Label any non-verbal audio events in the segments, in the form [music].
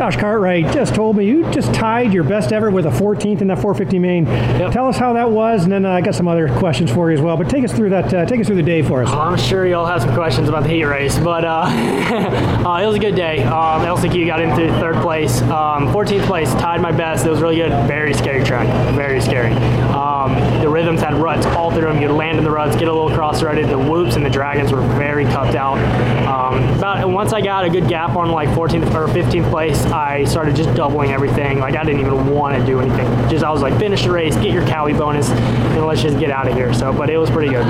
Josh Cartwright just told me you just tied your best ever with a 14th in that 450 main. Yep. Tell us how that was, and then uh, I got some other questions for you as well. But take us through that. Uh, take us through the day for us. I'm sure you'll have some questions about the heat race, but uh, [laughs] uh, it was a good day. Um, LCQ got into third place, um, 14th place, tied my best. It was really good. Very scary track, very scary. Um, the rhythms had ruts all through them. You'd land in the ruts, get a little cross-threaded. The whoops and the dragons were very cupped out. Um, about once I got a good gap on like 14th or 15th place, I started just doubling everything. Like I didn't even want to do anything. Just I was like, finish the race, get your Kawi bonus, and let's just get out of here. So, but it was pretty good.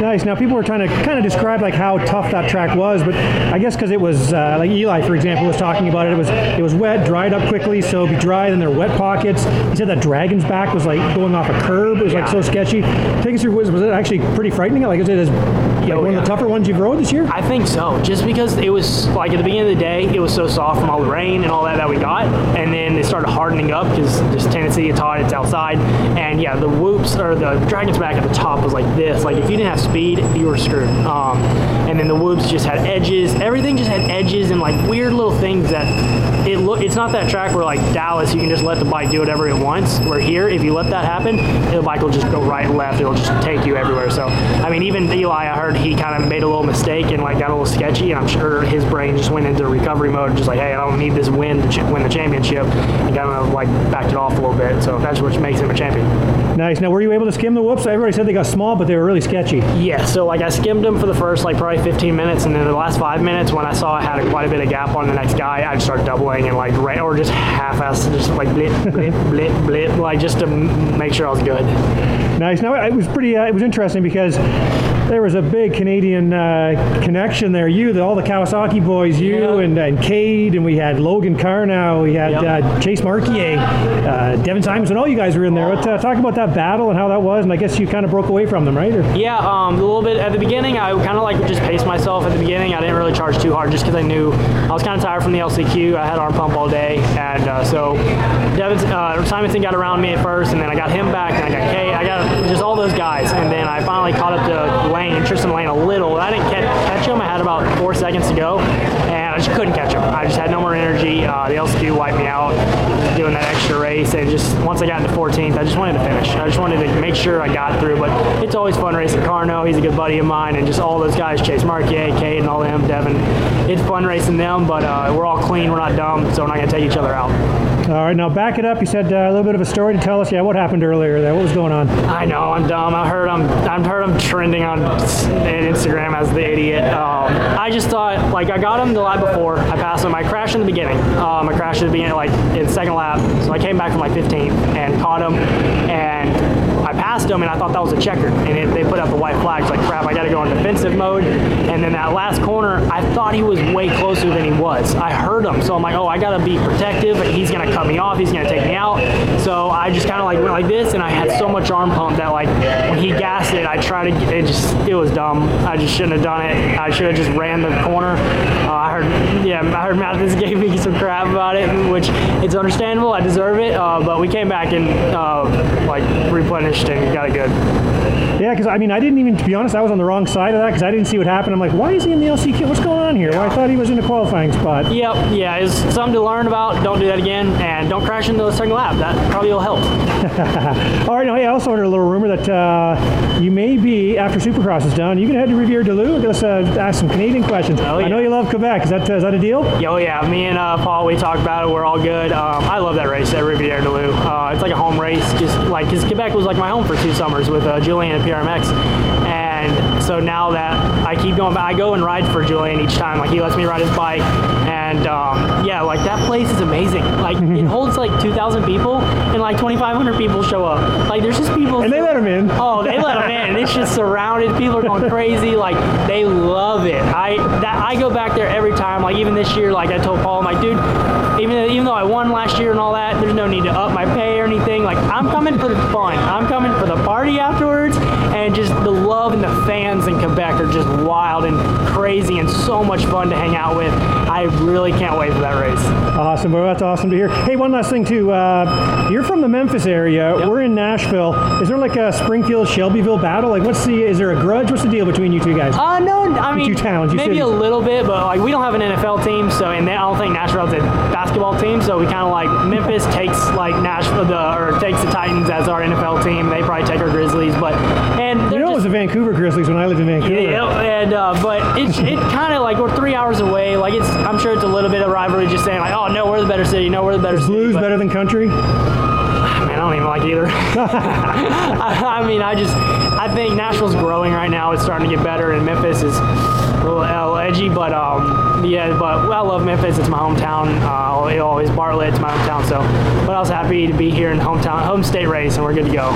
Nice. Now people were trying to kind of describe like how tough that track was, but I guess because it was uh, like Eli, for example, was talking about it. It was it was wet, dried up quickly, so it'd be dry. Then there were wet pockets. He said that dragon's back was like going off a curb. It was like so sketchy. Take us through. Was, was it actually pretty frightening? Like is it as like Oh, one yeah. of the tougher ones you've rode this year? I think so. Just because it was like at the beginning of the day, it was so soft from all the rain and all that that we got, and then it started hardening up because just Tennessee, it's hot, it's outside, and yeah, the whoops or the dragon's back at the top was like this. Like if you didn't have speed, you were screwed. Um, and then the whoops just had edges. Everything just had edges and like weird little things that it look. It's not that track where like Dallas, you can just let the bike do whatever it wants. Where here, if you let that happen, the bike will just go right and left. It'll just take you everywhere. So I mean, even Eli, I heard he kind of made a little mistake and like got a little sketchy, and I'm sure his brain just went into recovery mode, just like, hey, I don't need this win ch- win the championship, and kind of like backed it off a little bit. So that's what makes him a champion. Nice. Now were you able to skim the whoops? Everybody said they got small, but they were really sketchy. Yeah, so like I skimmed them for the first like probably 15 minutes, and then the last five minutes when I saw I had a, quite a bit of gap on the next guy, I'd start doubling and like ra- or just half-ass, just like blip, [laughs] blip, blip, blip, like just to m- make sure I was good. Nice. Now it was pretty. Uh, it was interesting because there was a big Canadian uh, connection there. You, the, all the Kawasaki boys, you Yeah. and, and Cade, and we had Logan Karnow, we had Yep. uh, Chase Marquier, uh, Devin Simons, and all you guys were in there. But, uh, talk about that battle and how that was, and I guess you kind of broke away from them, right? Or, Yeah, um, a little bit at the beginning. I kind of like just paced myself at the beginning. I didn't really charge too hard just because I knew I was kind of tired from the LCQ. I had arm pump all day, and uh, so Devin uh, Simonson got around me at first, and then I got him back, and I got Kay. I got just all those guys, and then I finally caught up to Lane, Tristan Lane, a little. I didn't catch, him. I had about four seconds to go, I just couldn't catch him. I just had no more energy. Uh, the LCQ wiped me out doing that extra race, and just once I got into 14th, I just wanted to finish. I just wanted to make sure I got through. But it's always fun racing Karnow. He's a good buddy of mine, and just all those guys, Chase Marquier, Cade, and all them, Devin. It's fun racing them, but uh, we're all clean. We're not dumb, so we're not gonna take each other out. all right, now back it up. You said uh, a little bit of a story to tell us. Yeah, what happened earlier there? What was going on? I know I'm dumb. I heard I'm I've heard I'm trending on Instagram as the idiot. Um, I just thought like I got him the lap before. I passed him. I crashed in the beginning. Um, I crashed at the beginning like in second lap. So I came back from like 15th and caught him and. I passed him and I thought that was a checker, and it, they put up the white flags. Like crap, I got to go in defensive mode. And then that last corner, I thought he was way closer than he was. I heard him, so I'm like, oh, I got to be protective. He's gonna cut me off. He's gonna take me out. So I just kind of like went like this, and I had so much arm pump that like when he gassed it, I tried to. It just it was dumb. I just shouldn't have done it. I should have just ran the corner. Uh, I heard, yeah, I heard Mathis [laughs] gave me some crap about it, which it's understandable. I deserve it. Uh, but we came back and uh, like replenished and got it good. Yeah, because I mean, I didn't even, to be honest, I was on the wrong side of that because I didn't see what happened. I'm like, why is he in the LCQ? What's going on here? Well, I thought he was in the qualifying spot. Yep, yeah, it's something to learn about. Don't do that again, and don't crash into the second lap. That probably will help. [laughs] All right, now, hey, I also heard a little rumor that uh, you may be, after Supercross is done, you can head to Rivière du Loup. Let's uh, ask some Canadian questions. Oh, yeah. I know you love Quebec. Is that, uh, is that a deal? Oh, yeah, me and uh, Paul, we talked about it. We're all good. Um, I love that race at Rivière du Loup. Uh, it's like a home race, just like because Quebec was like my home for two summers with uh, Julian at PRMX, and so now that I keep going back, I go and ride for Julian each time. Like he lets me ride his bike, and um, yeah, like that place is amazing. Like it [laughs] holds like 2,000 people, and like 2,500 people show up. Like there's just people. And they let 'em in. Oh, they let them in. It's just surrounded. People are going [laughs] crazy. Like they love it. I that I go back there every time. Like even this year, like I told Paul, I'm like, dude, even even though I won last year and all that, there's no need to up my pay or anything. Like I'm coming for the fun. I'm coming for the party afterwards, and just the love and the fans in Quebec are just wild and crazy and so much fun to hang out with. I really can't wait for that race. Awesome, well, that's awesome to hear. Hey, one last thing too. Uh, you're from the Memphis area. Yep. We're in Nashville. Is there like a Springfield Shelbyville battle? Like, what's the? Is there a grudge? What's the deal between you two guys? Uh, no, I mean, two towns, you maybe a little bit, but like we don't have an NFL team, so and I don't think Nashville has a basketball team, so we kind of like Memphis takes like Nashville the or takes the Titans as our NFL team. They probably take our Grizzlies, but and you they're know, it was the Vancouver Grizzlies when I lived in Vancouver. yeah, and uh, but it's it kind of like we're three hours away. Like it's I'm sure it's a little bit of rivalry, just saying like, oh no, we're the better city, no, we're the better city. Blues but- better than country. Man, I don't even like either. I, [laughs] [laughs] I mean, I just I think Nashville's growing right now. It's starting to get better, and Memphis is a little edgy, but um, yeah, but well, I love Memphis. It's my hometown. Uh, it always Bartlett. It's my hometown. So, but I was happy to be here in hometown, home state race, and we're good to go.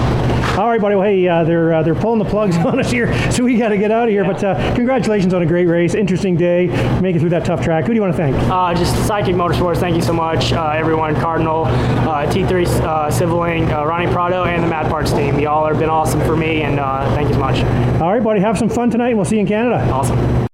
All right, buddy. Well, hey, uh, they're uh, they're pulling the plugs [laughs] on us here, so we got to get out of here. But uh, congratulations on a great race, interesting day, making through that tough track. Who do you want to thank? Uh, just Psychic Motorsports, thank you so much, uh, everyone. Cardinal, uh, T3 uh, Civiling, uh, Ronnie Prado, and the Mad Parts team. Y'all have been awesome for me, and uh, thank you so much. All right, buddy. Have some fun tonight, and we'll see you in Canada. Awesome.